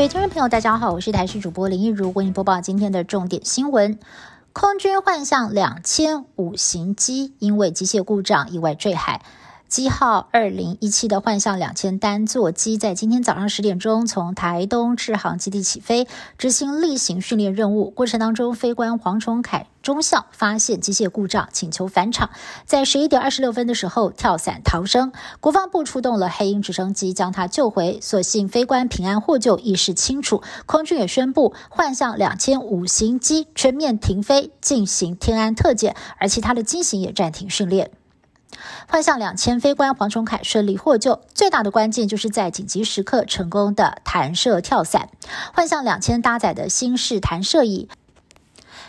各位听众朋友，大家好，我是台视主播林一如，为您播报今天的重点新闻。空军幻象两千五型机因为机械故障意外坠海。机号二零一七的幻象两千单座机在今天早上十点钟从台东智航基地起飞，执行例行训练任务。过程当中，飞官黄崇凯中校发现机械故障，请求返场。在十一点二十六分的时候跳伞逃生，国防部出动了黑鹰直升机将他救回。所幸飞官平安获救，意识清楚。空军也宣布幻象两千五型机全面停飞，进行天安特检，而其他的机型也暂停训练。幻象两千飞官黄崇凯顺利获救，最大的关键就是在紧急时刻成功的弹射跳伞。幻象两千搭载的新式弹射椅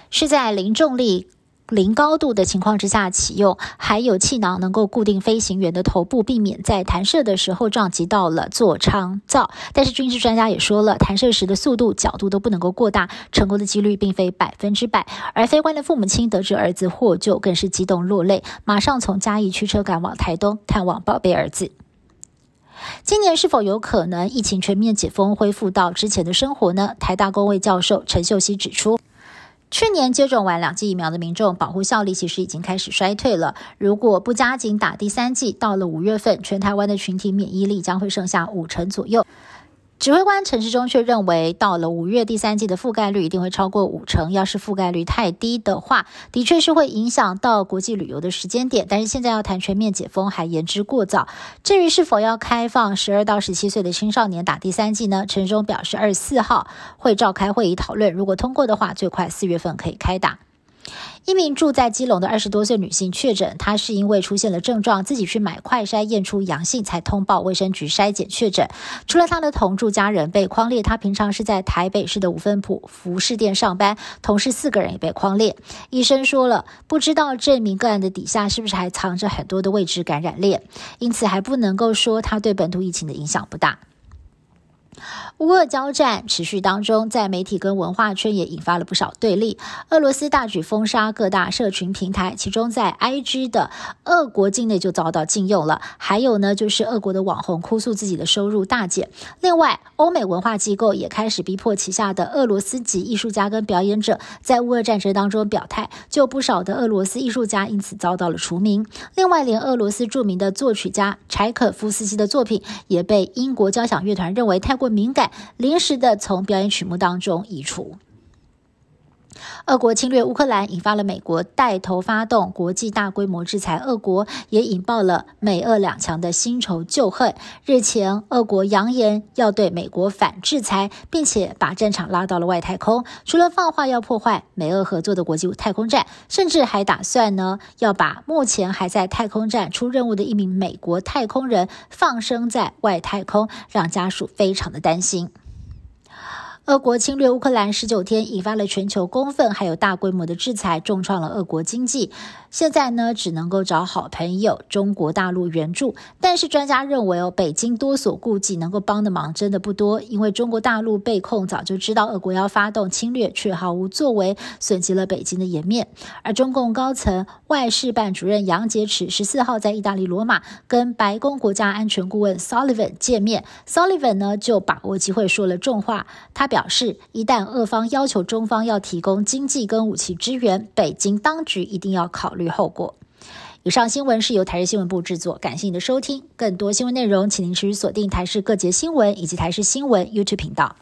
是在零重力。零高度的情况之下启用，还有气囊能够固定飞行员的头部，避免在弹射的时候撞击到了座舱罩。但是军事专家也说了，弹射时的速度、角度都不能够过大，成功的几率并非百分之百。而飞官的父母亲得知儿子获救，更是激动落泪，马上从嘉义驱车赶往台东探望宝贝儿子。今年是否有可能疫情全面解封，恢复到之前的生活呢？台大公卫教授陈秀熙指出。去年接种完两剂疫苗的民众，保护效力其实已经开始衰退了。如果不加紧打第三剂，到了五月份，全台湾的群体免疫力将会剩下五成左右。指挥官陈世忠却认为，到了五月第三季的覆盖率一定会超过五成。要是覆盖率太低的话，的确是会影响到国际旅游的时间点。但是现在要谈全面解封还言之过早。至于是否要开放十二到十七岁的青少年打第三季呢？陈世忠表示，二十四号会召开会议讨论，如果通过的话，最快四月份可以开打。一名住在基隆的二十多岁女性确诊，她是因为出现了症状，自己去买快筛验出阳性，才通报卫生局筛检确诊。除了她的同住家人被框列，她平常是在台北市的五分埔服饰店上班，同事四个人也被框列。医生说了，不知道这名个案的底下是不是还藏着很多的未知感染链，因此还不能够说她对本土疫情的影响不大。乌俄交战持续当中，在媒体跟文化圈也引发了不少对立。俄罗斯大举封杀各大社群平台，其中在 IG 的俄国境内就遭到禁用了。还有呢，就是俄国的网红哭诉自己的收入大减。另外，欧美文化机构也开始逼迫旗下的俄罗斯籍艺术家跟表演者在乌俄战争当中表态，就不少的俄罗斯艺术家因此遭到了除名。另外，连俄罗斯著名的作曲家柴可夫斯基的作品也被英国交响乐团认为太过敏感。临时的从表演曲目当中移除。俄国侵略乌克兰，引发了美国带头发动国际大规模制裁俄国，也引爆了美俄两强的新仇旧恨。日前，俄国扬言要对美国反制裁，并且把战场拉到了外太空。除了放话要破坏美俄合作的国际太空站，甚至还打算呢要把目前还在太空站出任务的一名美国太空人放生在外太空，让家属非常的担心。俄国侵略乌克兰十九天，引发了全球公愤，还有大规模的制裁，重创了俄国经济。现在呢，只能够找好朋友中国大陆援助。但是专家认为哦，北京多所顾忌，能够帮的忙真的不多。因为中国大陆被控早就知道俄国要发动侵略，却毫无作为，损及了北京的颜面。而中共高层外事办主任杨洁篪十四号在意大利罗马跟白宫国家安全顾问 Sullivan 见面，Sullivan 呢就把握机会说了重话，他表表示，一旦俄方要求中方要提供经济跟武器支援，北京当局一定要考虑。后果。以上新闻是由台视新闻部制作，感谢您的收听。更多新闻内容，请您持续锁定台视各节新闻以及台视新闻 YouTube 频道。